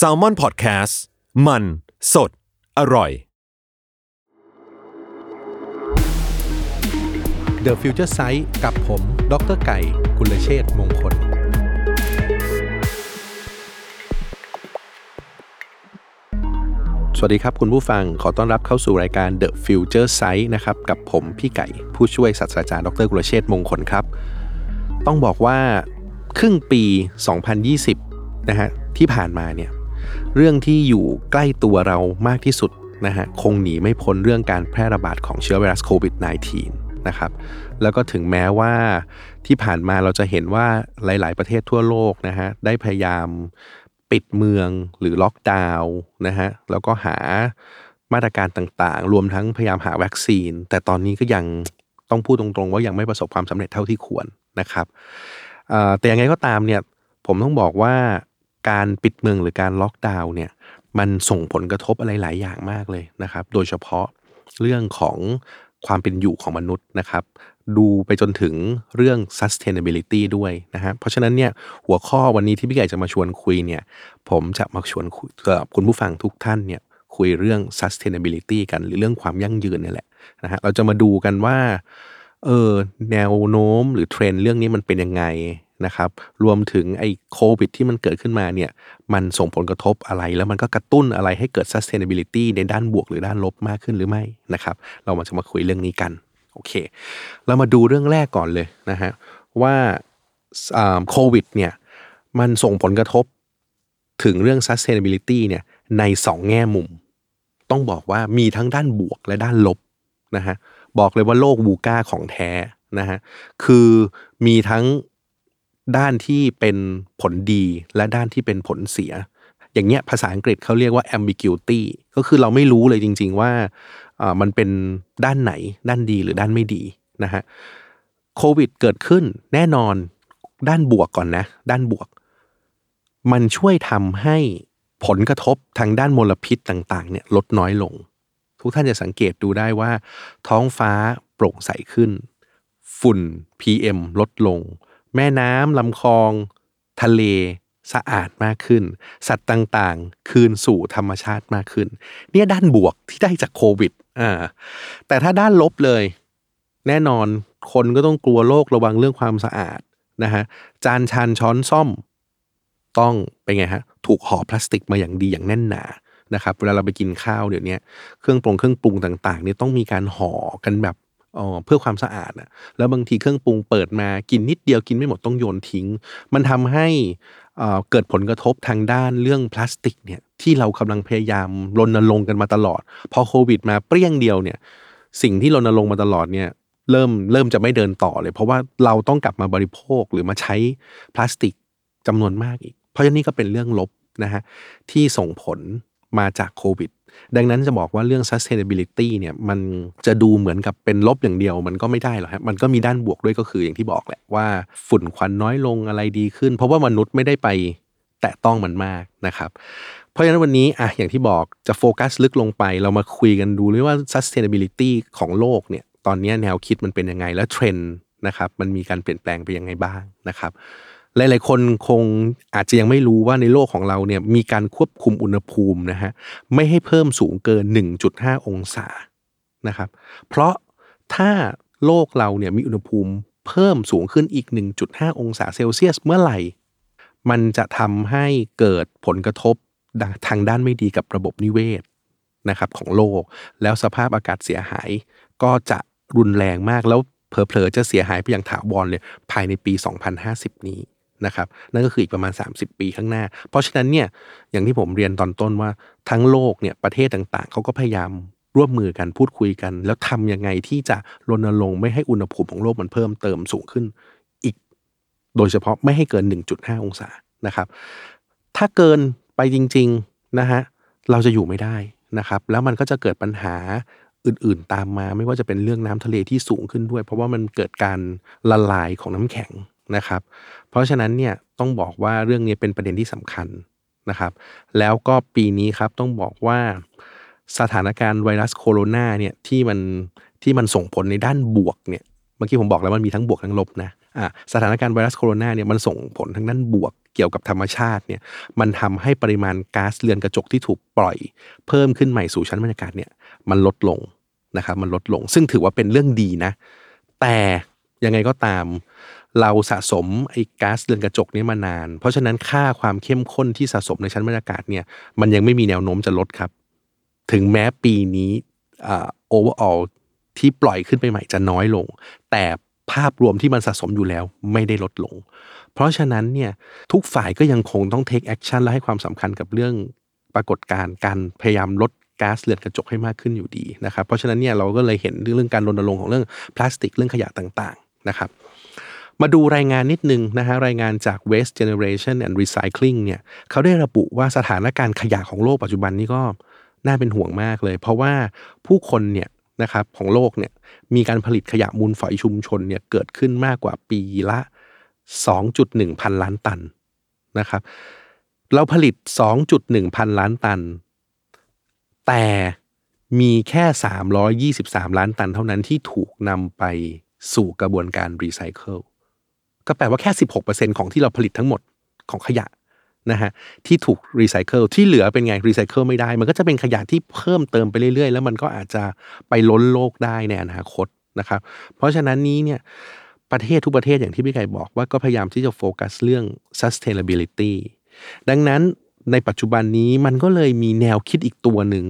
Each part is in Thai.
s a l ม o n PODCAST มัน สด อร่อย The Future Sight กับผม ดรไก่ กุลเชษมงคล สวัสดีครับคุณผู้ฟัง ขอต้อนรับเข้าสู่รายการ The Future Sight นะครับ กับผมพี่ไก่ ผู้ช่วยศาสตราจารย์ ดร กุลเชษมงคลครับ ต้องบอกว่าครึ่งปี 2020 นะฮะที่ผ่านมาเนี่ยเรื่องที่อยู่ใกล้ตัวเรามากที่สุดนะฮะคงหนีไม่พ้นเรื่องการแพร่ระบาดของเชื้อไวรัสโควิด -19 นะครับแล้วก็ถึงแม้ว่าที่ผ่านมาเราจะเห็นว่าหลาย ๆ ประเทศทั่วโลกนะฮะได้พยายามปิดเมืองหรือล็อกดาวน์นะฮะแล้วก็หามาตรการต่างๆ รวมทั้งพยายามหาวัคซีน แต่ตอนนี้ก็ยังต้องพูดตรงๆ ว่ายังไม่ประสบความสำเร็จเท่าที่ควรนะครับเอ่อแต่ยังไงก็ตามเนี่ยผมต้องบอกว่า การปิดเมืองหรือการล็อกดาวน์เนี่ยมันส่งผลกระทบอะไรหลายอย่างมากเลยนะครับ โดยเฉพาะเรื่องของความเป็นอยู่ของมนุษย์นะครับ ดูไปจนถึงเรื่อง sustainability ด้วยนะฮะเพราะฉะนั้นเนี่ยหัวข้อวันนี้ที่พี่ใหญ่จะมาชวนคุยเนี่ยผมจะมาชวนคุยกับคุณผู้ฟังทุกท่านเนี่ยคุยเรื่อง sustainability กันหรือเรื่องความยั่งยืนเนี่ยแหละนะฮะเราจะมาดูกันว่าเออแนวโน้มหรือเทรนด์เรื่องนี้มันเป็นยังไง นะครับ รวมถึงไอ้โควิดที่มันเกิดขึ้นมาเนี่ย มันส่งผลกระทบอะไร แล้วมันก็กระตุ้นอะไรให้เกิด sustainability ในด้านบวกหรือด้านลบมากขึ้นหรือไม่นะครับ เรามาจะมาคุยเรื่องนี้กัน โอเค เรามาดูเรื่องแรกก่อนเลยนะฮะว่าโควิดเนี่ย มันส่งผลกระทบถึงเรื่อง sustainability เนี่ยในสองแง่มุม ต้องบอกว่ามีทั้งด้านบวกและด้านลบนะฮะบอกเลยว่าโลกบูก้าของแท้นะฮะคือมีทั้ง ด้านที่เป็นผลดีและด้านที่เป็นผลเสีย อย่างเงี้ยภาษาอังกฤษเขาเรียกว่า ambiguity ก็คือเราไม่รู้เลยจริง ๆ ว่ามันเป็นด้านไหน ด้านดีหรือด้านไม่ดีนะฮะโควิดเกิดขึ้นแน่นอนด้านบวกก่อนนะ ด้านบวก มันช่วยทำให้ผลกระทบทางด้านมลพิษต่างๆเนี่ยลดน้อยลง ทุกท่านจะสังเกตดูได้ว่า ท้องฟ้าโปร่งใสขึ้น ฝุ่น PM ลดลง แม่น้ำลำคลอง ทะเลสะอาดมากขึ้น สัตว์ต่างๆ คืนสู่ธรรมชาติมากขึ้น เนี่ยด้านบวกที่ได้จากโควิดอ่าแต่ถ้าด้านลบเลย แน่นอนคนก็ต้องกลัวโรคระวังเรื่องความสะอาดนะฮะจานชานช้อนซ่อม ต้องเป็นไงฮะถูกห่อพลาสติกมาอย่างดีอย่างแน่นหนานะครับเวลาเราไปกินข้าวเดี๋ยวนี้เครื่องปรุงเครื่องปรุงต่างๆเนี่ยต้องมีการห่อกันแบบ เพื่อความสะอาดนะแล้วบางทีเครื่องปรุงเปิดมากินนิดเดียวกินไม่หมดต้องโยนทิ้ง มันทำให้เกิดผลกระทบทางด้านเรื่องพลาสติกเนี่ยที่เรากำลังพยายามรณรงค์กันมาตลอด พอโควิดมาเปรี้ยงเดียวเนี่ยสิ่งที่รณรงค์มาตลอดเนี่ยเริ่มเริ่มจะไม่เดินต่อเลย เพราะว่าเราต้องกลับมาบริโภคหรือมาใช้พลาสติกจำนวนมากอีก เพราะฉะนั้นนี่ก็เป็นเรื่องลบนะฮะที่ส่งผลมาจากโควิด ดังนั้นจะบอกว่าเรื่อง sustainability เนี่ยมันจะดูเหมือนกับเป็นลบอย่างเดียวมันก็ไม่ได้หรอกครับมันก็มีด้านบวกด้วยก็คืออย่างที่บอกแหละว่าฝุ่นควันน้อยลงอะไรดีขึ้น เพราะว่ามนุษย์ไม่ได้ไปแตะต้องมันมากนะครับ เพราะฉะนั้นวันนี้อะอย่างที่บอกจะโฟกัสลึกลงไปเรามาคุยกันดูเลยว่า sustainability ของโลกเนี่ยตอนนี้แนวคิดมันเป็นยังไงและเทรนด์นะครับมันมีการเปลี่ยนแปลงไปยังไงบ้างนะครับ หลายๆคนคงอาจจะยังไม่รู้ว่าในโลกของเราเนี่ยมีการควบคุมอุณหภูมินะฮะไม่ให้เพิ่มสูงเกิน 1.5 องศานะครับ เพราะถ้าโลกเราเนี่ยมีอุณหภูมิเพิ่มสูงขึ้นอีก 1.5 องศาเซลเซียสเมื่อไหร่ มันจะทำให้เกิดผลกระทบทางด้านไม่ดีกับระบบนิเวศนะครับของโลก แล้วสภาพอากาศเสียหาย ก็จะรุนแรงมากแล้วเผลอๆจะเสียหายไปอย่างถาวรเลยภายในปี 2050 นี้ นะครับนั่นก็คืออีกประมาณ 30 ปีข้างหน้า เพราะฉะนั้นเนี่ยอย่างที่ผมเรียนตอนต้นว่าทั้งโลกเนี่ยประเทศต่างๆ เขาก็พยายามร่วมมือกันพูดคุยกัน แล้วทำยังไงที่จะรณรงค์ไม่ให้อุณหภูมิของโลกมันเพิ่มเติมสูงขึ้น อีก โดยเฉพาะไม่ให้เกิน 1.5 องศานะครับ ถ้าเกินไปจริงๆนะฮะเราจะอยู่ไม่ได้นะครับ แล้วมันก็จะเกิดปัญหาอื่นๆตามมา ไม่ว่าจะเป็นเรื่องน้ำทะเลที่สูงขึ้นด้วย เพราะว่ามันเกิดการละลายของน้ำแข็ง นะครับ เพราะฉะนั้นเนี่ยต้องบอกว่าเรื่องนี้เป็นประเด็นที่สำคัญนะครับ แล้วก็ปีนี้ครับต้องบอกว่าสถานการณ์ไวรัสโคโรนาเนี่ยที่มันที่มันส่งผลในด้านบวกเนี่ยเมื่อกี้ผมบอกแล้วมันมีทั้งบวกทั้งลบนะอ่าสถานการณ์ไวรัสโคโรนาเนี่ยมันส่งผลทั้งด้านบวกเกี่ยวกับธรรมชาติเนี่ยมันทำให้ปริมาณก๊าซเรือนกระจกที่ถูกปล่อย เพิ่มขึ้นใหม่สู่ชั้นบรรยากาศเนี่ยมันลดลงนะครับมันลดลง ซึ่งถือว่าเป็นเรื่องดีนะ แต่ยังไงก็ตาม เราสะสมไอ้ก๊าซเรือนกระจกนี้มานาน เพราะฉะนั้นค่าความเข้มข้นที่สะสมในชั้นบรรยากาศเนี่ยมันยังไม่มีแนวโน้มจะลดครับ ถึงแม้ปีนี้โอ่า overall ที่ปล่อยขึ้นไปใหม่จะน้อยลง แต่ภาพรวมที่มันสะสมอยู่แล้วไม่ได้ลดลง เพราะฉะนั้นเนี่ยทุกฝ่ายก็ยังคงต้อง take action และให้ความสำคัญกับเรื่องปรากฏการณ์การพยายามลดก๊าซเรือนกระจกให้มากขึ้นอยู่ดีนะครับ เพราะฉะนั้นเนี่ยเราก็เลยเห็นเรื่องการรณรงค์ของเรื่องพลาสติกเรื่องขยะต่างๆนะครับ มาดูรายงานนิดนึงนะฮะรายงานจาก Waste Generation and Recycling เนี่ยเขาได้ระบุว่าสถานการณ์ขยะของโลกปัจจุบันนี้ก็น่าเป็นห่วงมากเลย เพราะว่าผู้คนเนี่ยนะครับของโลกเนี่ยมีการผลิตขยะมูลฝอยชุมชนเนี่ยเกิดขึ้นมากกว่าปีละ 2.1 พันล้านตันนะครับ เราผลิต 2.1 พันล้านตัน แต่มีแค่ 323 ล้านตันเท่านั้นที่ถูกนำไปสู่กระบวนการรีไซเคิล ก็แปลว่าแค่ 16%ของที่เราผลิตทั้งหมดของขยะนะฮะที่ถูกรีไซเคิลที่เหลือเป็นไงรีไซเคิลไม่ได้ มันก็จะเป็นขยะที่เพิ่มเติมไปเรื่อย ๆ แล้วมันก็อาจจะไปล้นโลกได้ในอนาคตนะครับ เพราะฉะนั้นนี้เนี่ยประเทศทุกประเทศอย่างที่พี่ไก่บอกว่าก็พยายามที่จะโฟกัสเรื่อง sustainability ดังนั้นในปัจจุบันนี้มันก็เลยมีแนวคิดอีกตัวหนึ่ง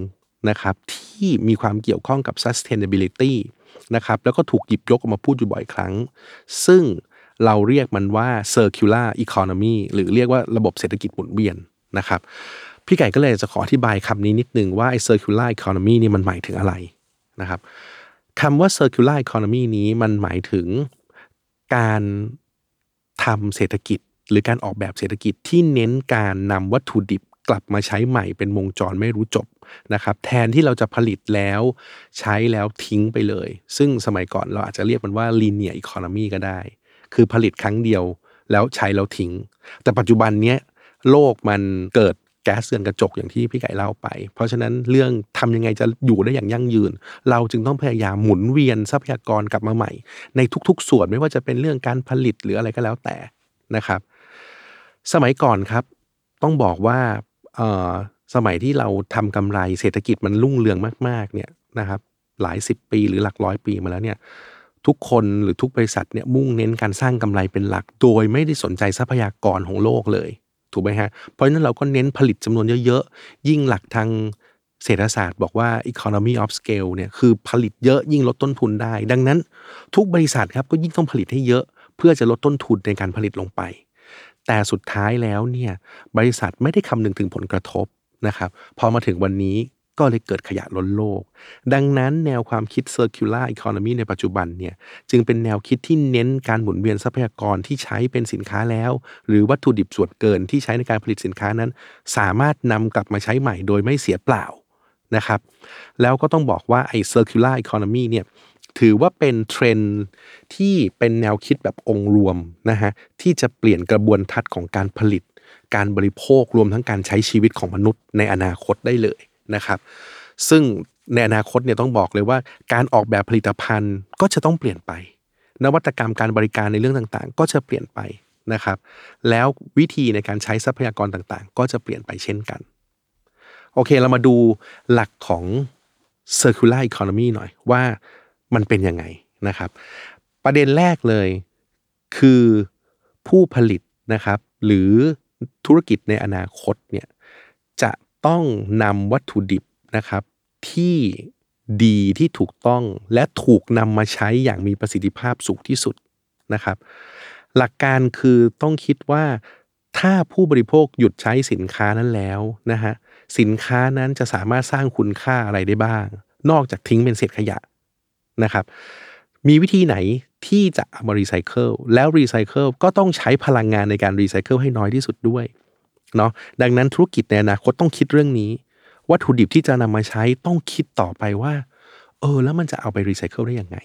นะครับที่มีความเกี่ยวข้องกับ sustainability นะครับแล้วก็ถูกหยิบยกออกมาพูดอยู่บ่อยครั้ง ซึ่ง เราเรียกมันว่า circular economy หรือเรียกว่าระบบเศรษฐกิจหมุนเวียนนะครับ พี่ไก่ก็เลยจะขออธิบายคำนี้นิดนึงว่าไอ้ circular economy นี่มันหมายถึงอะไรนะครับคำว่า circular economy นี้มันหมายถึงการทำเศรษฐกิจ หรือการออกแบบเศรษฐกิจที่เน้นการนำวัตถุดิบกลับมาใช้ใหม่เป็นวงจรไม่รู้จบนะครับแทนที่เราจะผลิตแล้วใช้แล้วทิ้งไปเลย ซึ่งสมัยก่อนเราอาจจะเรียกมันว่า linear economy ก็ได้ คือผลิตครั้งเดียวแล้วใช้แล้วทิ้ง แต่ปัจจุบันเนี้ยโลกมันเกิดแก๊สเรือนกระจกอย่างที่พี่ไก่เล่าไป เพราะฉะนั้นเรื่องทำยังไงจะอยู่ได้อย่างยั่งยืน เราจึงต้องพยายามหมุนเวียนทรัพยากรกลับมาใหม่ ในทุกๆ ส่วนไม่ว่าจะเป็นเรื่องการผลิตหรืออะไรก็แล้วแต่นะครับ สมัยก่อนครับต้องบอกว่าสมัยที่เราทำกำไรเศรษฐกิจมันรุ่งเรืองมากๆเนี่ยนะครับหลายสิบปีหรือหลักร้อยปีมาแล้วเนี่ย ทุกคนหรือทุกบริษัทเนี่ยมุ่งเน้นการสร้างกำไรเป็นหลัก โดยไม่ได้สนใจทรัพยากรของโลกเลย ถูกไหมฮะ เพราะฉะนั้นเราก็เน้นผลิตจำนวนเยอะๆ ยิ่งหลักทางเศรษฐศาสตร์บอกว่า economy of scale เนี่ยคือผลิตเยอะยิ่งลดต้นทุนได้ ดังนั้น ทุกบริษัทครับก็ยิ่งต้องผลิตให้เยอะ เพื่อจะลดต้นทุนในการผลิตลงไป แต่สุดท้ายแล้วเนี่ยบริษัทไม่ได้คำนึงถึงผลกระทบนะครับพอมาถึงวันนี้ ก็เลยเกิดขยะล้นโลก ดังนั้นแนวความคิด circular economy ในปัจจุบันเนี่ยจึงเป็นแนวคิดที่เน้นการหมุนเวียนทรัพยากรที่ใช้เป็นสินค้าแล้ว หรือวัตถุดิบส่วนเกินที่ใช้ในการผลิตสินค้านั้น สามารถนำกลับมาใช้ใหม่โดยไม่เสียเปล่านะครับ แล้วก็ต้องบอกว่าไอ้ circular economy เนี่ยถือว่าเป็นเทรนที่เป็นแนวคิดแบบองค์รวมนะฮะที่จะเปลี่ยนกระบวนทัศน์ของการผลิต การบริโภครวมทั้งการใช้ชีวิตของมนุษย์ในอนาคตได้เลย นะครับ ซึ่งในอนาคตเนี่ยต้องบอกเลยว่าการออกแบบผลิตภัณฑ์ก็จะต้องเปลี่ยนไป นวัตกรรมการบริการในเรื่องต่างๆ ก็จะเปลี่ยนไปนะครับ แล้ววิธีในการใช้ทรัพยากรต่างๆ ก็จะเปลี่ยนไปเช่นกัน โอเคเรามาดูหลักของ circular economy หน่อยว่ามันเป็นยังไงนะครับ ประเด็นแรกเลยคือผู้ผลิตนะครับ หรือธุรกิจในอนาคตเนี่ยจะ ต้องนำวัตถุดิบนะครับ ที่ดีที่ถูกต้องและถูกนำมาใช้อย่างมีประสิทธิภาพสูงที่สุดนะครับ หลักการคือต้องคิดว่าถ้าผู้บริโภคหยุดใช้สินค้านั้นแล้วนะฮะสินค้านั้นจะสามารถสร้างคุณค่าอะไรได้บ้าง นอกจากทิ้งเป็นเศษขยะนะครับ มีวิธีไหนที่จะมารีไซเคิลแล้วรีไซเคิลก็ต้องใช้พลังงานในการรีไซเคิลให้น้อยที่สุดด้วย เนาะดังนั้นธุรกิจในอนาคตต้องคิดเรื่องนี้ วัตถุดิบที่จะนำมาใช้ต้องคิดต่อไปว่า เออ แล้วมันจะเอาไปรีไซเคิลได้ยังไง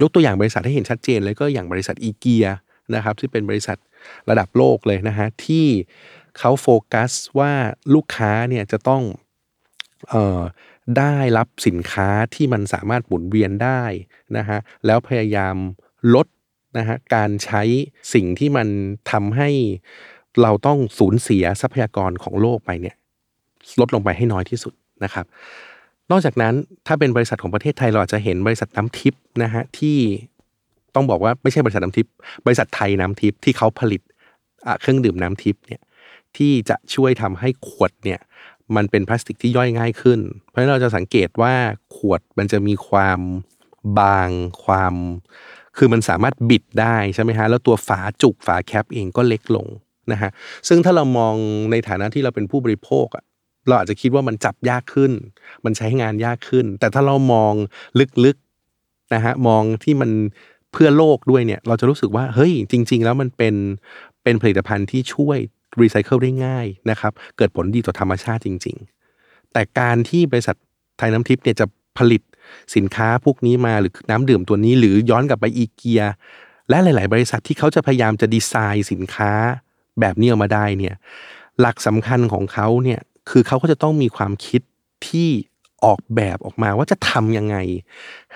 ยกตัวอย่างบริษัทให้เห็นชัดเจนเลยก็อย่างบริษัทอีเกียนะครับที่เป็นบริษัทระดับโลกเลยนะฮะที่เขาโฟกัสว่าลูกค้าเนี่ยจะต้องออได้รับสินค้าที่มันสามารถหมุนเวียนได้นะฮะแล้วพยายามลดนะฮะการใช้สิ่งที่มันทำให้ เราต้องสูญเสียทรัพยากรของโลกไปเนี่ยลดลงไปให้น้อยที่สุดนะครับ นอกจากนั้นถ้าเป็นบริษัทของประเทศไทยเราอาจจะเห็นบริษัทน้ำทิพย์นะฮะที่ต้องบอกว่าไม่ใช่บริษัทน้ำทิพย์บริษัทไทยน้ำทิพย์ที่เขาผลิตเครื่องดื่มน้ำทิพย์เนี่ยที่จะช่วยทำให้ขวดเนี่ยมันเป็นพลาสติกที่ย่อยง่ายขึ้น เพราะฉะนั้นเราจะสังเกตว่าขวดมันจะมีความบางความ คือมันสามารถบิดได้ใช่ไหมฮะแล้วตัวฝาจุกฝาแคปเองก็เล็กลง นะฮะซึ่งถ้าเรามองในฐานะที่เราเป็นผู้บริโภคอะเราอาจจะคิดว่ามันจับยากขึ้น มันใช้งานยากขึ้น แต่ถ้าเรามองลึกๆนะฮะมองที่มันเพื่อโลกด้วยเนี่ย เราจะรู้สึกว่าเฮ้ยจริง ๆ แล้วมันเป็นเป็นผลิตภัณฑ์ที่ช่วยรีไซเคิลได้ง่ายนะครับเกิดผลดีต่อธรรมชาติจริง ๆ แต่การที่บริษัทไทยน้ำทิพย์เนี่ยจะผลิตสินค้าพวกนี้มาหรือน้ำดื่มตัวนี้ หรือย้อนกลับไปอีเกีย และหลาย ๆ บริษัทที่เขาจะพยายามจะดีไซน์สินค้า แบบนี้ออกมาได้เนี่ยหลักสำคัญของเขาเนี่ยคือเขาก็จะต้องมีความคิดที่ออกแบบออกมาว่าจะทำยังไง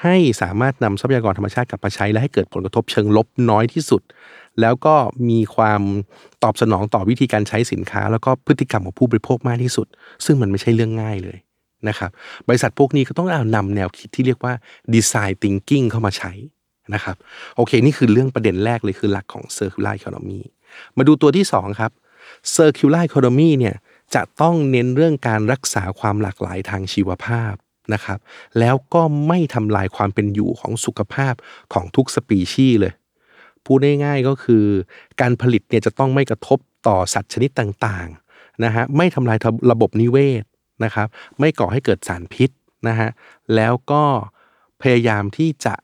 ให้สามารถนำทรัพยากรธรรมชาติกลับมาใช้ และให้เกิดผลกระทบเชิงลบน้อยที่สุด แล้วก็มีความตอบสนองต่อวิธีการใช้สินค้า แล้วก็พฤติกรรมของผู้บริโภคมากที่สุด ซึ่งมันไม่ใช่เรื่องง่ายเลยนะครับบริษัทพวกนี้ก็ต้องเอานำแนวคิดที่เรียกว่า design thinking เข้ามาใช้นะครับโอเค นี่คือเรื่องประเด็นแรกเลยคือหลักของ circular economy มาดูตัวที่สองครับ circular economy เนี่ยจะต้องเน้นเรื่องการรักษาความหลากหลายทางชีวภาพนะครับ แล้วก็ไม่ทำลายความเป็นอยู่ของสุขภาพของทุกสปีชีส์เลย พูดง่ายๆก็คือ การผลิตเนี่ยจะต้องไม่กระทบต่อสัตว์ชนิดต่างๆนะฮะไม่ทำลายระบบนิเวศนะครับ ไม่ก่อให้เกิดสารพิษนะฮะแล้วก็พยายามที่จะ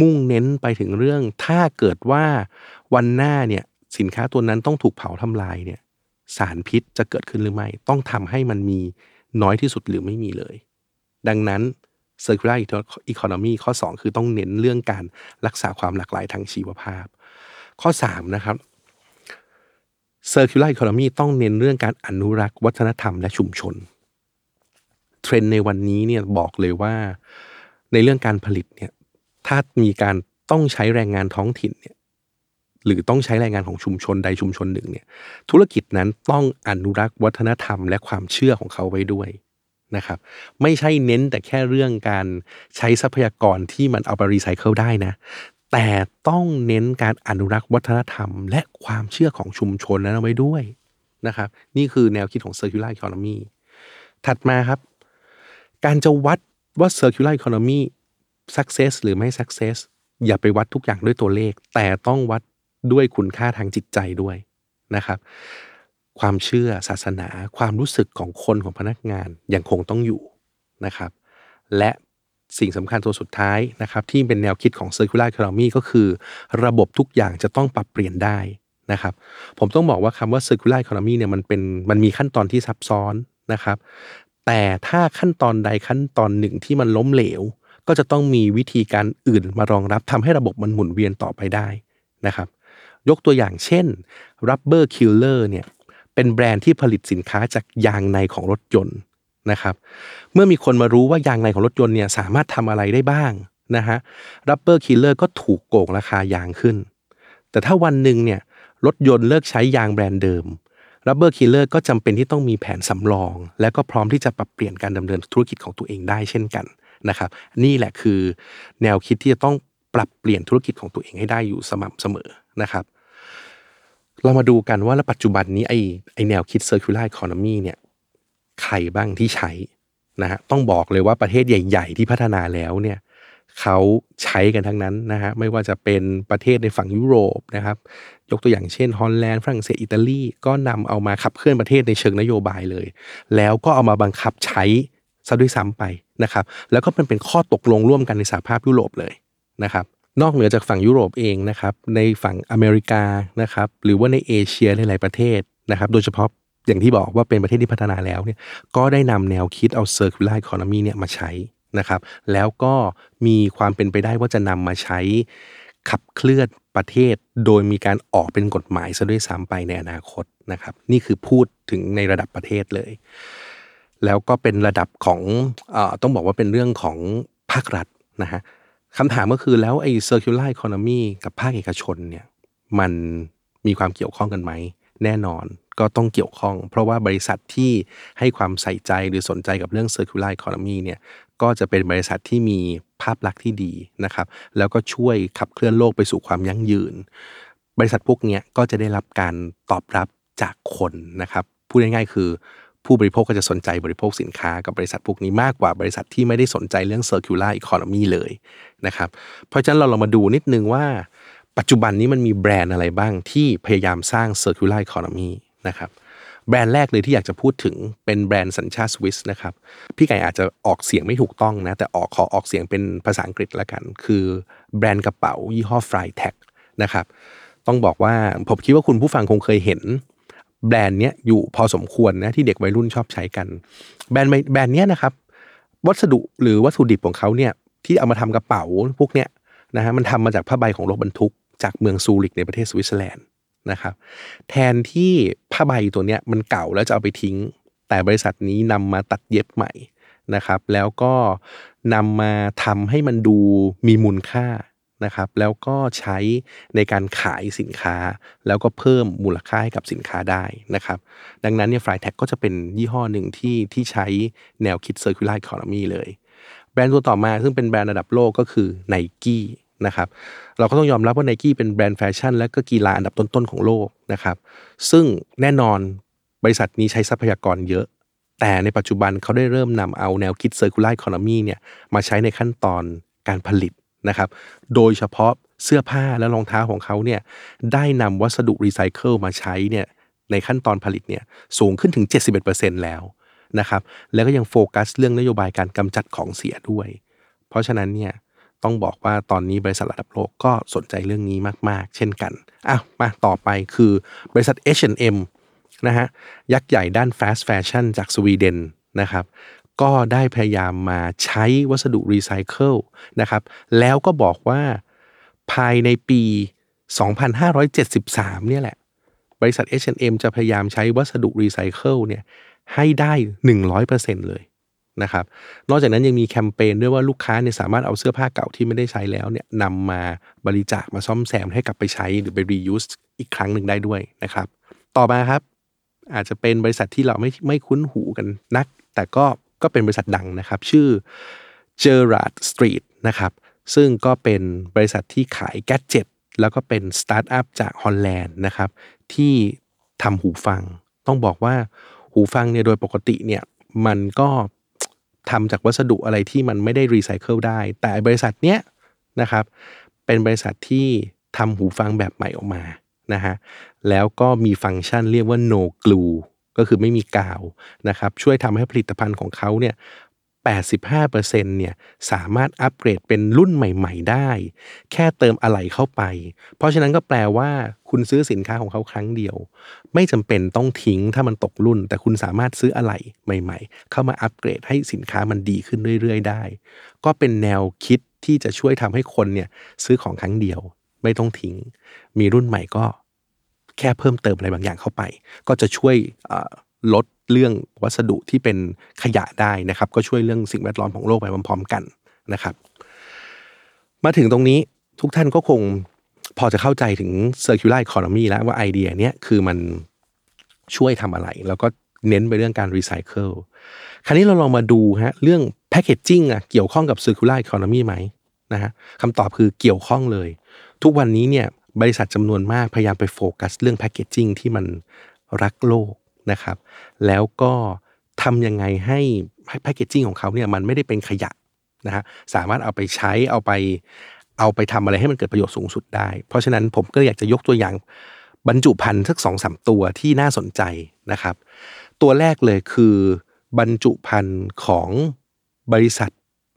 มุ่งเน้นไปถึงเรื่อง ถ้าเกิดว่าวันหน้าเนี่ย สินค้าตัวนั้นต้องถูกเผาทำลายเนี่ยสารพิษจะเกิดขึ้นหรือไม่ ต้องทำให้มันมีน้อยที่สุดหรือไม่มีเลย ดังนั้น circular economy ข้อ 2 คือต้องเน้นเรื่องการรักษาความหลากหลายทางชีวภาพ ข้อ 3 นะครับ circular economy ต้องเน้นเรื่องการอนุรักษ์วัฒนธรรมและชุมชน เทรนในวันนี้เนี่ยบอกเลยว่าในเรื่องการผลิตเนี่ยถ้ามีการต้องใช้แรงงานท้องถิ่นเนี่ย หรือต้องใช้แรงงานของชุมชนใดชุมชนหนึ่งเนี่ยธุรกิจนั้นต้องอนุรักษ์วัฒนธรรมและความเชื่อของเขาไว้ด้วยนะครับไม่ใช่เน้นแต่แค่เรื่องการใช้ทรัพยากรที่มันเอาไปรีไซเคิลได้นะแต่ต้องเน้นการอนุรักษ์วัฒนธรรม และความเชื่อของชุมชนนั้นเอาไว้ด้วยนะครับนี่คือแนวคิดของ circular economy ถัดมาครับ การจะวัดว่า circular economy success หรือไม่ success อย่าไปวัดทุกอย่างด้วยตัวเลข แต่ต้องวัด ด้วยคุณค่าทางจิตใจด้วยนะครับ ความเชื่อศาสนา ความรู้สึกของคนของพนักงานยังคงต้องอยู่นะครับ และสิ่งสำคัญตัวสุดท้ายนะครับ ที่เป็นแนวคิดของ circular economy ก็คือ ระบบทุกอย่างจะต้องปรับเปลี่ยนได้นะครับ ผมต้องบอกว่าคำว่า circular economy เนี่ยมันเป็นมันมีขั้นตอนที่ซับซ้อนนะครับ แต่ถ้าขั้นตอนใดขั้นตอนหนึ่งที่มันล้มเหลว ก็จะต้องมีวิธีการอื่นมารองรับทำให้ระบบมันหมุนเวียนต่อไปได้นะครับ ยกตัวอย่างเช่น Rubber Killer เนี่ยเป็นแบรนด์ที่ผลิตสินค้าจากยางในของรถยนต์นะครับ เมื่อมีคนมารู้ว่ายางในของรถยนต์เนี่ยสามารถทำอะไรได้บ้างนะฮะ Rubber Killer ก็ถูกโกงราคายางขึ้น แต่ถ้าวันหนึ่งเนี่ยรถยนต์เลิกใช้ยางแบรนด์เดิม Rubber Killer ก็จำเป็นที่ต้องมีแผนสำรอง และก็พร้อมที่จะปรับเปลี่ยนการดำเนินธุรกิจของตัวเองได้เช่นกันนะครับ นี่แหละคือแนวคิดที่จะต้องปรับเปลี่ยนธุรกิจของตัวเองให้ได้อยู่สม่ำเสมอ นะครับ เรามาดูกันว่าปัจจุบันนี้ไอไอแนวคิด circular economy เนี่ยใครบ้างที่ใช้นะฮะต้องบอกเลยว่าประเทศใหญ่ ๆ ที่พัฒนาแล้วเนี่ยเขาใช้กันทั้งนั้นนะฮะไม่ว่าจะเป็นประเทศในฝั่งยุโรปนะครับ ยกตัวอย่างเช่นฮอลแลนด์ฝรั่งเศสอิตาลีก็นำเอามาขับเคลื่อนประเทศในเชิงนโยบายเลย แล้วก็เอามาบังคับใช้ซะด้วยซ้ำไปนะครับ แล้วก็มันเป็นข้อตกลงร่วมกันในสหภาพยุโรปเลยนะครับ นอกเหนือจากฝั่งยุโรปเองนะครับ ในฝั่งอเมริกานะครับ หรือว่าในเอเชียหลายๆประเทศนะครับ โดยเฉพาะอย่างที่บอกว่าเป็นประเทศที่พัฒนาแล้วเนี่ย ก็ได้นำแนวคิดเอา circular economy เนี่ยมาใช้นะครับ แล้วก็มีความเป็นไปได้ว่าจะนำมาใช้ขับเคลื่อนประเทศ โดยมีการออกเป็นกฎหมายซะด้วยซ้ำไปในอนาคตนะครับ นี่คือพูดถึงในระดับประเทศเลย แล้วก็เป็นระดับของอต้องบอกว่าเป็นเรื่องของภาครัฐนะฮะ คำถามก็คือแล้วไอ้ circular economy กับภาคเอกชนเนี่ยมันมีความเกี่ยวข้องกันไหม แน่นอนก็ต้องเกี่ยวข้อง เพราะว่าบริษัทที่ให้ความใส่ใจหรือสนใจกับเรื่อง circular economy เนี่ยก็จะเป็นบริษัทที่มีภาพลักษณ์ที่ดีนะครับ แล้วก็ช่วยขับเคลื่อนโลกไปสู่ความยั่งยืน บริษัทพวกเนี้ยก็จะได้รับการตอบรับจากคนนะครับพูดง่ายๆคือ ผู้บริโภคก็จะสนใจบริโภคสินค้ากับบริษัทพวกนี้มากกว่าบริษัทที่ไม่ได้สนใจเรื่อง circular economy เลยนะครับ เพราะฉะนั้นเราลองมาดูนิดนึงว่า ปัจจุบันนี้มันมีแบรนด์อะไรบ้างที่พยายามสร้าง circular economy นะครับแบรนด์แรกเลยที่อยากจะพูดถึงเป็นแบรนด์สัญชาติสวิสนะครับพี่ไก่อาจจะออกเสียงไม่ถูกต้องนะแต่ออกขอออกเสียงเป็นภาษาอังกฤษละกัน คือแบรนด์กระเป๋ายี่ห้อ f r y t a g นะครับต้องบอกว่าผมคิดว่าคุณผู้ฟังคงเคยเห็น แบรนด์เนี้ยอยู่พอสมควรนะที่เด็กวัยรุ่นชอบใช้กัน แบรนด์แบรนด์เนี้ยนะครับ วัสดุหรือวัตถุดิบของเขาเนี่ยที่เอามาทำกระเป๋าพวกเนี้ยนะฮะมันทำมาจากผ้าใบของรถบรรทุก จากเมืองซูริกในประเทศสวิตเซอร์แลนด์นะครับ แทนที่ผ้าใบตัวเนี้ยมันเก่าแล้วจะเอาไปทิ้ง แต่บริษัทนี้นำมาตัดเย็บใหม่นะครับ แล้วก็นำมาทำให้มันดูมีมูลค่า นะครับ แล้วก็ใช้ในการขายสินค้า แล้วก็เพิ่มมูลค่าให้กับสินค้าได้นะครับ ดังนั้นเนี่ย Freitag ก็จะเป็นยี่ห้อหนึ่งที่ที่ใช้แนวคิด Circular Economy เลย แบรนด์ตัวต่อมาซึ่งเป็นแบรนด์ระดับโลกก็คือ n i กี้นะครับเราก็ต้องยอมรับว่า n i กี้เป็นแบรนด์แฟชั่น และก็กีฬาอันดับต้นๆของโลกนะครับ ซึ่งแน่นอนบริษัทนี้ใช้ทรัพยากรเยอะ แต่ในปัจจุบันเขาได้เริ่มนำเอาแนวคิด Circular Economy เนี่ยมาใช้ในขั้นตอนการผลิต นะครับ โดยเฉพาะเสื้อผ้าและรองเท้าของเขาเนี่ยได้นำวัสดุรีไซเคิลมาใช้เนี่ยในขั้นตอนผลิตเนี่ยสูงขึ้นถึง 71%แล้วนะครับแล้วก็ยังโฟกัสเรื่องนโยบายการกำจัดของเสียด้วย เพราะฉะนั้นเนี่ยต้องบอกว่าตอนนี้บริษัทระดับโลกก็สนใจเรื่องนี้มาก ๆ เช่นกันอะมาต่อไปคือบริษัท H&M นะฮะยักษ์ใหญ่ด้าน fast fashion จากสวีเดนนะครับ ก็ได้พยายามมาใช้วัสดุรีไซเคิลนะครับแล้วก็บอกว่าภายในปี 2573 เนี่ยแหละ บริษัท H&M จะพยายามใช้วัสดุรีไซเคิลเนี่ยให้ได้ 100%เลยนะครับ นอกจากนั้นยังมีแคมเปญด้วยว่าลูกค้าเนี่ยสามารถเอาเสื้อผ้าเก่าที่ไม่ได้ใช้แล้วเนี่ยนำมาบริจาคมาซ่อมแซมให้กลับไปใช้หรือไป reuse อีกครั้งหนึ่งได้ด้วยนะครับ ต่อมาครับ อาจจะเป็นบริษัทที่เราไม่ไม่คุ้นหูกันนัก แต่ก็ ก็เป็นบริษัทดังนะครับ ชื่อ Gerrard Street นะครับซึ่งก็เป็นบริษัทที่ขาย gadget แล้วก็เป็นสตาร์ทอัพจากฮอลแลนด์นะครับที่ทำหูฟัง ต้องบอกว่าหูฟังเนี่ยโดยปกติเนี่ยมันก็ทำจากวัสดุอะไรที่มันไม่ได้รีไซเคิลได้ แต่บริษัทเนี้ยนะครับเป็นบริษัทที่ทำหูฟังแบบใหม่ออกมานะฮะแล้วก็มีฟังก์ชันเรียกว่า no glue ก็คือไม่มีกาวนะครับช่วยทำให้ผลิตภัณฑ์ของเขาเนี่ย85%เนี่ยสามารถอัปเกรดเป็นรุ่นใหม่ ๆ ได้ แค่เติมอะไหล่เข้าไป เพราะฉะนั้นก็แปลว่าคุณซื้อสินค้าของเขาครั้งเดียว ไม่จำเป็นต้องทิ้งถ้ามันตกรุ่น แต่คุณสามารถซื้ออะไหล่ใหม่ ๆ เข้ามาอัปเกรดให้สินค้ามันดีขึ้นเรื่อย ๆ ได้ ก็เป็นแนวคิดที่จะช่วยทำให้คนเนี่ยซื้อของครั้งเดียว ไม่ต้องทิ้ง มีรุ่นใหม่ก็ แค่เพิ่มเติมอะไรบางอย่างเข้าไป ก็จะช่วยลดเรื่องวัสดุที่เป็นขยะได้นะครับ ก็ช่วยเรื่องสิ่งแวดล้อมของโลกไปพร้อมๆกันนะครับ มาถึงตรงนี้ทุกท่านก็คงพอจะเข้าใจถึง circular economy แล้วว่าไอเดียเนี้ยคือมันช่วยทำอะไร แล้วก็เน้นไปเรื่องการรีไซเคิลคราวนี้เราลองมาดูฮะเรื่อง packaging อะเกี่ยวข้องกับ circular economy ไหมนะฮะคำตอบคือเกี่ยวข้องเลย ทุกวันนี้เนี่ย บริษัทจำนวนมากพยายามไปโฟกัสเรื่อง packaging ที่มันรักโลกนะครับ แล้วก็ทำยังไงให้ packaging ของเขาเนี่ยมันไม่ได้เป็นขยะนะฮะสามารถเอาไปใช้เอาไปเอาไปทำอะไรให้มันเกิดประโยชน์สูงสุดได้ เพราะฉะนั้นผมก็อยากจะยกตัวอย่างบรรจุภัณฑ์สักสองสามตัวที่น่าสนใจนะครับ ตัวแรกเลยคือบรรจุภัณฑ์ของบริษัท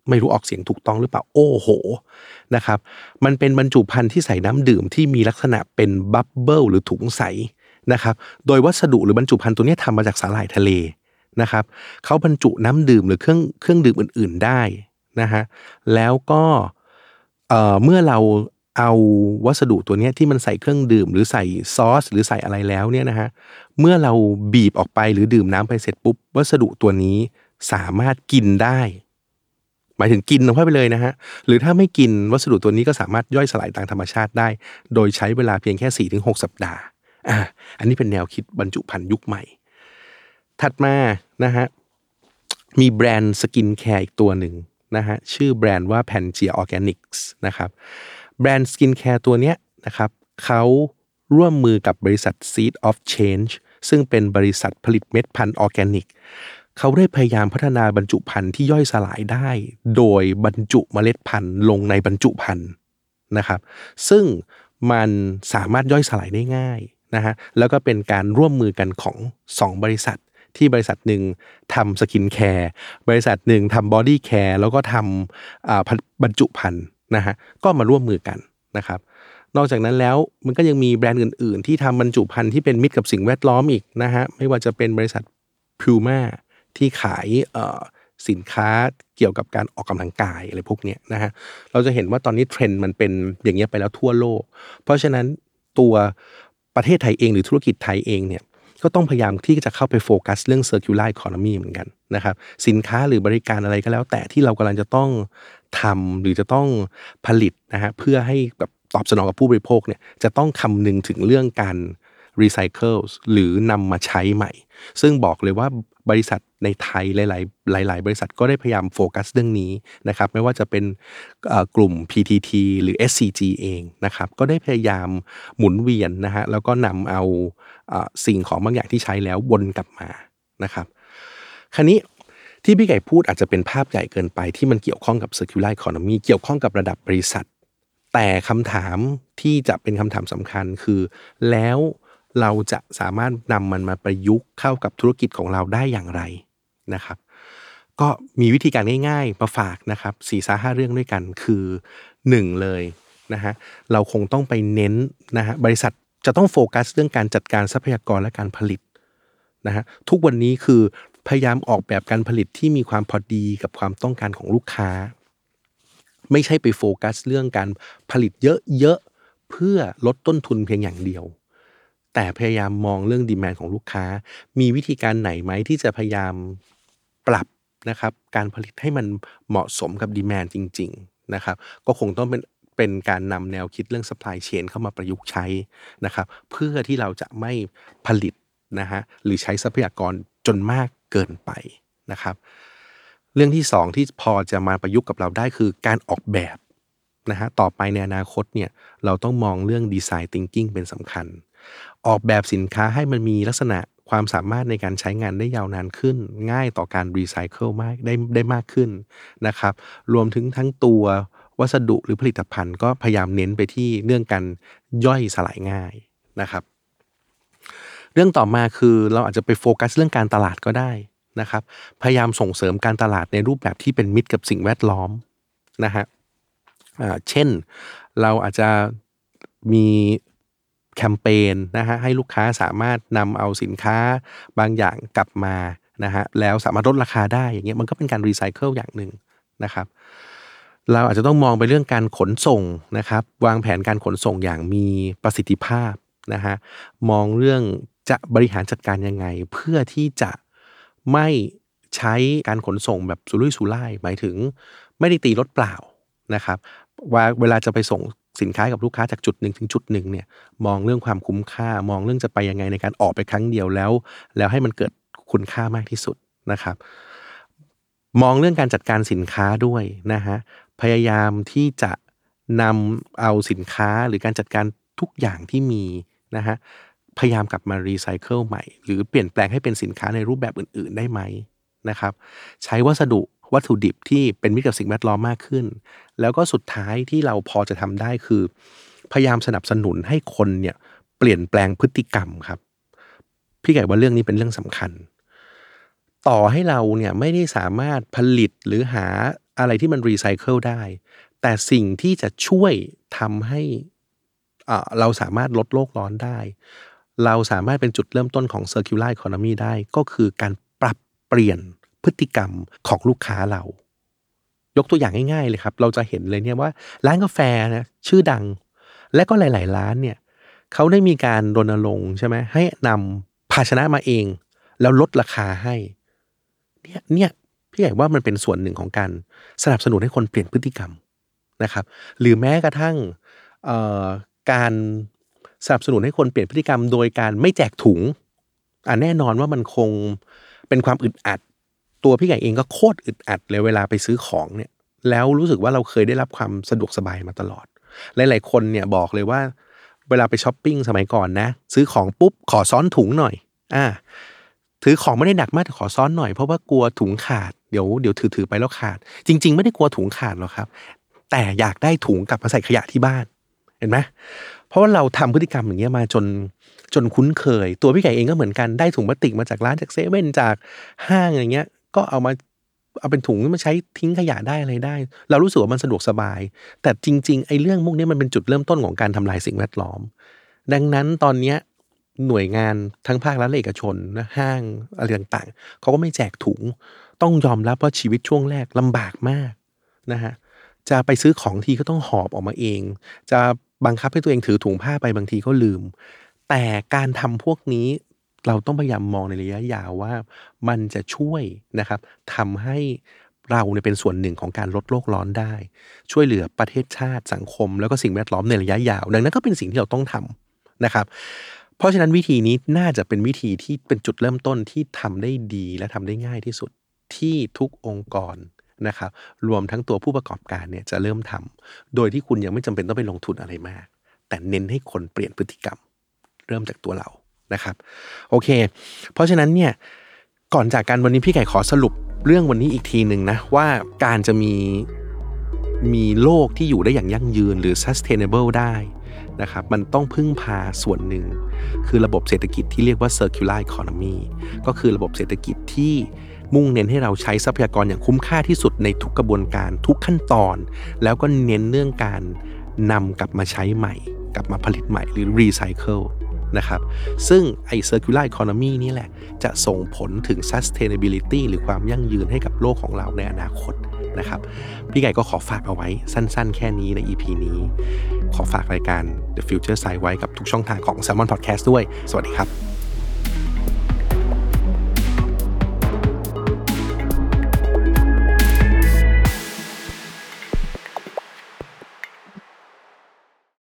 ไม่รู้ออกเสียงถูกต้องหรือเปล่า โอ้โหนะครับ มันเป็นบรรจุภัณฑ์ที่ใส่น้ำดื่มที่มีลักษณะเป็นบับเบิลหรือถุงใสนะครับ โดยวัสดุหรือบรรจุภัณฑ์ตัวนี้ทำมาจากสาหร่ายทะเลนะครับเขาบรรจุน้ำดื่มหรือเครื่องเครื่องดื่มอื่น ๆได้นะฮะแล้วก็เมื่อเราเอาวัสดุตัวนี้ที่มันใส่เครื่องดื่ม หรือใส่ซอส หรือใส่อะไรแล้วเนี่ยนะฮะเมื่อเราบีบออกไปหรือดื่มน้ำไปเสร็จปุ๊บ วัสดุตัวนี้สามารถกินได้ หมายถึงกินลงไปเลยนะฮะหรือถ้าไม่กินวัสดุตัวนี้ก็สามารถย่อยสลายตามธรรมชาติได้ โดยใช้เวลาเพียงแค่ 4-6 สัปดาห์อ่าอันนี้เป็นแนวคิดบรรจุภัณฑ์ยุคใหม่ ถัดมานะฮะมีแบรนด์ skincare อีกตัวหนึ่งนะฮะชื่อแบรนด์ว่า Pangea Organics นะครับแบรนด์ skincare ตัวเนี้ยนะครับเขาร่วมมือกับบริษัท Seeds of Change ซึ่งเป็นบริษัทผลิตเมล็ดพันธุ์ออร์แกนิก เขาได้พยายามพัฒนาบรรจุภัณฑ์ที่ย่อยสลายได้ โดยบรรจุเมล็ดพันธุ์ลงในบรรจุภัณฑ์นะครับ ซึ่งมันสามารถย่อยสลายได้ง่ายนะฮะแล้วก็เป็นการร่วมมือกันของ 2 บริษัท ที่บริษัทหนึ่งทำ skincare บริษัทหนึ่งทำ body care แล้วก็ทำบรรจุภัณฑ์นะฮะก็มาร่วมมือกันนะครับนอกจากนั้นแล้วมันก็ยังมีแบรนด์อื่น ๆ ที่ทำบรรจุภัณฑ์ที่เป็นมิตรกับสิ่งแวดล้อมอีกนะฮะไม่ว่าจะเป็นบริษัท Puma ที่ขายสินค้าเกี่ยวกับการออกกำลังกายอะไรพวกนี้นะฮะเราจะเห็นว่าตอนนี้เทรนด์มันเป็นอย่างนี้ไปแล้วทั่วโลก เพราะฉะนั้นตัวประเทศไทยเองหรือธุรกิจไทยเองเนี่ยก็ต้องพยายามที่จะเข้าไปโฟกัสเรื่อง circular economy เหมือนกันนะครับสินค้าหรือบริการอะไรก็แล้ว แต่ที่เรากำลังจะต้องทำหรือจะต้องผลิตนะฮะเพื่อให้แบบตอบสนองกับผู้บริโภคเนี่ยจะต้องคำนึงถึงเรื่องการรีไซเคิลหรือนำมาใช้ใหม่ ซึ่งบอกเลยว่าบริษัทในไทยหลาย ๆ หลาย ๆ บริษัทก็ได้พยายามโฟกัสเรื่องนี้นะครับไม่ว่าจะเป็นกลุ่ม PTT หรือ SCG เองนะครับก็ได้พยายามหมุนเวียนนะฮะแล้วก็นำเอาสิ่งของบางอย่างที่ใช้แล้ววนกลับมานะครับคราวนี้ที่พี่ไก่พูดอาจจะเป็นภาพใหญ่เกินไปที่มันเกี่ยวข้องกับ circular economy เกี่ยวข้องกับระดับบริษัท แต่คำถามที่จะเป็นคำถามสำคัญคือ แล้ว เราจะสามารถนำมันมาประยุกต์เข้ากับธุรกิจของเราได้อย่างไรนะครับ ก็มีวิธีการง่ายๆมาฝากนะครับสี่สาห้าเรื่องด้วยกันคือหนึ่งเลยนะฮะเราคงต้องไปเน้นนะฮะบริษัทจะต้องโฟกัสเรื่องการจัดการทรัพยากรและการผลิตนะฮะทุกวันนี้คือพยายามออกแบบการผลิตที่มีความพอดีกับความต้องการของลูกค้า ไม่ใช่ไปโฟกัสเรื่องการผลิตเยอะๆเพื่อลดต้นทุนเพียงอย่างเดียว แต่พยายามมองเรื่องดีแมนของลูกค้า มีวิธีการไหนไหมที่จะพยายามปรับนะครับการผลิตให้มันเหมาะสมกับดีแมนจริง ๆนะครับ ก็คงต้องเป็นเป็นการนำแนวคิดเรื่อง supply chain เข้ามาประยุกต์ใช้นะครับ เพื่อที่เราจะไม่ผลิตนะฮะหรือใช้ทรัพยากรจนมากเกินไปนะครับ เรื่องที่สองที่พอจะมาประยุกต์กับเราได้คือการออกแบบนะฮะต่อไปในอนาคตเนี่ยเราต้องมองเรื่องดีไซน์ thinking เป็นสำคัญ ออกแบบสินค้าให้มันมีลักษณะความสามารถในการใช้งานได้ยาวนานขึ้น ง่ายต่อการรีไซเคิลมากได้ได้มากขึ้นนะครับ รวมถึงทั้งตัววัสดุหรือผลิตภัณฑ์ก็พยายามเน้นไปที่เรื่องการย่อยสลายง่ายนะครับ เรื่องต่อมาคือเราอาจจะไปโฟกัสเรื่องการตลาดก็ได้นะครับ พยายามส่งเสริมการตลาดในรูปแบบที่เป็นมิตรกับสิ่งแวดล้อมนะฮะเช่นเราอาจจะมี แคมเปญนะฮะให้ลูกค้าสามารถนำเอาสินค้าบางอย่างกลับมานะฮะแล้วสามารถลดราคาได้อย่างเงี้ยมันก็เป็นการรีไซเคิลอย่างหนึ่งนะครับ เราอาจจะต้องมองไปเรื่องการขนส่งนะครับวางแผนการขนส่งอย่างมีประสิทธิภาพนะฮะมองเรื่องจะบริหารจัดการยังไง เพื่อที่จะไม่ใช้การขนส่งแบบสุรุ่ยสุร่ายหมายถึง ไม่ได้ตีรถเปล่านะครับว่าเวลาจะไปส่ง สินค้ากับลูกค้าจากจุดหนึ่งถึงจุดหนึ่งเนี่ยมองเรื่องความคุ้มค่ามองเรื่องจะไปยังไงในการออกไปครั้งเดียวแล้ว แล้วให้มันเกิดคุณค่ามากที่สุดนะครับ มองเรื่องการจัดการสินค้าด้วยนะฮะพยายามที่จะนำเอาสินค้าหรือการจัดการทุกอย่างที่มีนะฮะพยายามกลับมารีไซเคิลใหม่ หรือเปลี่ยนแปลงให้เป็นสินค้าในรูปแบบอื่น ๆ ได้ไหมนะครับ ใช้วัสดุ วัตถุดิบที่เป็นมิตรกับสิ่งแวดล้อมมากขึ้น แล้วก็สุดท้ายที่เราพอจะทำได้คือ พยายามสนับสนุนให้คนเนี่ยเปลี่ยนแปลงพฤติกรรมครับ พี่ไก่ว่าเรื่องนี้เป็นเรื่องสำคัญ ต่อให้เราเนี่ยไม่ได้สามารถผลิตหรือหาอะไรที่มันรีไซเคิลได้ แต่สิ่งที่จะช่วยทำให้เราสามารถลดโลกร้อนได้ เราสามารถเป็นจุดเริ่มต้นของ circular economy ได้ ก็คือการปรับเปลี่ยน พฤติกรรมของลูกค้าเรา ยกตัวอย่างง่ายๆเลยครับ เราจะเห็นเลยเนี่ยว่าร้านกาแฟนะชื่อดัง และก็หลาย ๆ ร้านเนี่ยเขาได้มีการรณรงค์ใช่ไหมให้นำภาชนะมาเอง แล้วลดราคาให้ เนี่ยเนี่ยพี่ใหญ่ว่ามันเป็นส่วนหนึ่งของการสนับสนุนให้คนเปลี่ยนพฤติกรรมนะครับ หรือแม้กระทั่งการสนับสนุนให้คนเปลี่ยนพฤติกรรม โดยการไม่แจกถุงอ่าแน่นอนว่ามันคงเป็นความอึดอัด ตัวพี่ใหญ่เองก็โคตรอึดอัดเลยเวลาไปซื้อของเนี่ย แล้วรู้สึกว่าเราเคยได้รับความสะดวกสบายมาตลอด หลาย ๆ คนเนี่ยบอกเลยว่า เวลาไปช้อปปิ้งสมัยก่อนนะ ซื้อของปุ๊บขอซ้อนถุงหน่อยอ่าถือของไม่ได้หนักมากแต่ขอซ้อนหน่อยเพราะว่ากลัวถุงขาดเดี๋ยวเดี๋ยวถือถือไปแล้วขาด จริง ๆ ไม่ได้กลัวถุงขาดหรอกครับ แต่อยากได้ถุงกลับมาใส่ขยะที่บ้านเห็นไหมเพราะว่าเราทำพฤติกรรมอย่างเงี้ยมาจนจนคุ้นเคย ตัวพี่ไก่เองก็เหมือนกันได้ถุงพลาสติกมาจากร้านจากเซเว่นจากห้างอะไรเงี้ย ก็เอามาเอาเป็นถุงมาใช้ทิ้งขยะได้อะไรได้ เรารู้สึกว่ามันสะดวกสบาย แต่จริงๆไอ้เรื่องพวกนี้มันเป็นจุดเริ่มต้นของการทำลายสิ่งแวดล้อม ดังนั้นตอนเนี้ยหน่วยงานทั้งภาครัฐและเอกชนนะห้างอะไรต่างๆเขาก็ไม่แจกถุง ต้องยอมรับว่าชีวิตช่วงแรกลำบากมากนะฮะจะไปซื้อของทีก็ต้องหอบออกมาเอง จะบังคับให้ตัวเองถือถุงผ้าไปบางทีก็ลืม แต่การทำพวกนี้ เราต้องพยายามมองในระยะยาวว่า มันจะช่วยนะครับทำให้เราเนี่ยเป็นส่วนหนึ่งของการลดโลกร้อนได้ ช่วยเหลือประเทศชาติสังคม แล้วก็สิ่งแวดล้อมในระยะยาว ดังนั้นก็เป็นสิ่งที่เราต้องทำนะครับ เพราะฉะนั้นวิธีนี้น่าจะเป็นวิธีที่เป็นจุดเริ่มต้นที่ทำได้ดีและทำได้ง่ายที่สุดที่ทุกองค์กรนะครับรวมทั้งตัวผู้ประกอบการเนี่ยจะเริ่มทำโดยที่คุณยังไม่จำเป็นต้องไปลงทุนอะไรมาก แต่เน้นให้คนเปลี่ยนพฤติกรรม เริ่มจากตัวเรา นะครับโอเค เพราะฉะนั้นเนี่ยก่อนจากการวันนี้พี่ไก่ขอสรุปเรื่องวันนี้อีกทีหนึ่งนะว่าการจะมีมีโลกที่อยู่ได้อย่างยั่งยืนหรือ sustainable ได้นะครับมันต้องพึ่งพาส่วนหนึ่ง คือระบบเศรษฐกิจที่เรียกว่า circular economy ก็คือระบบเศรษฐกิจที่มุ่งเน้นให้เราใช้ทรัพยากรอย่างคุ้มค่าที่สุดในทุกกระบวนการทุกขั้นตอน แล้วก็เน้นเรื่องการนำกลับมาใช้ใหม่ กลับมาผลิตใหม่หรือรีไซเคิล นะครับ ซึ่งไอ้ circular economy นี่แหละ จะส่งผลถึง sustainability หรือความยั่งยืนให้กับโลกของเราในอนาคตนะครับ พี่ไก่ก็ขอฝากเอาไว้สั้นๆ แค่นี้ใน EP นี้ ขอฝากรายการ The Future Side ไว้กับทุกช่องทางของ Salmon Podcast ด้วย สวัสดีครับ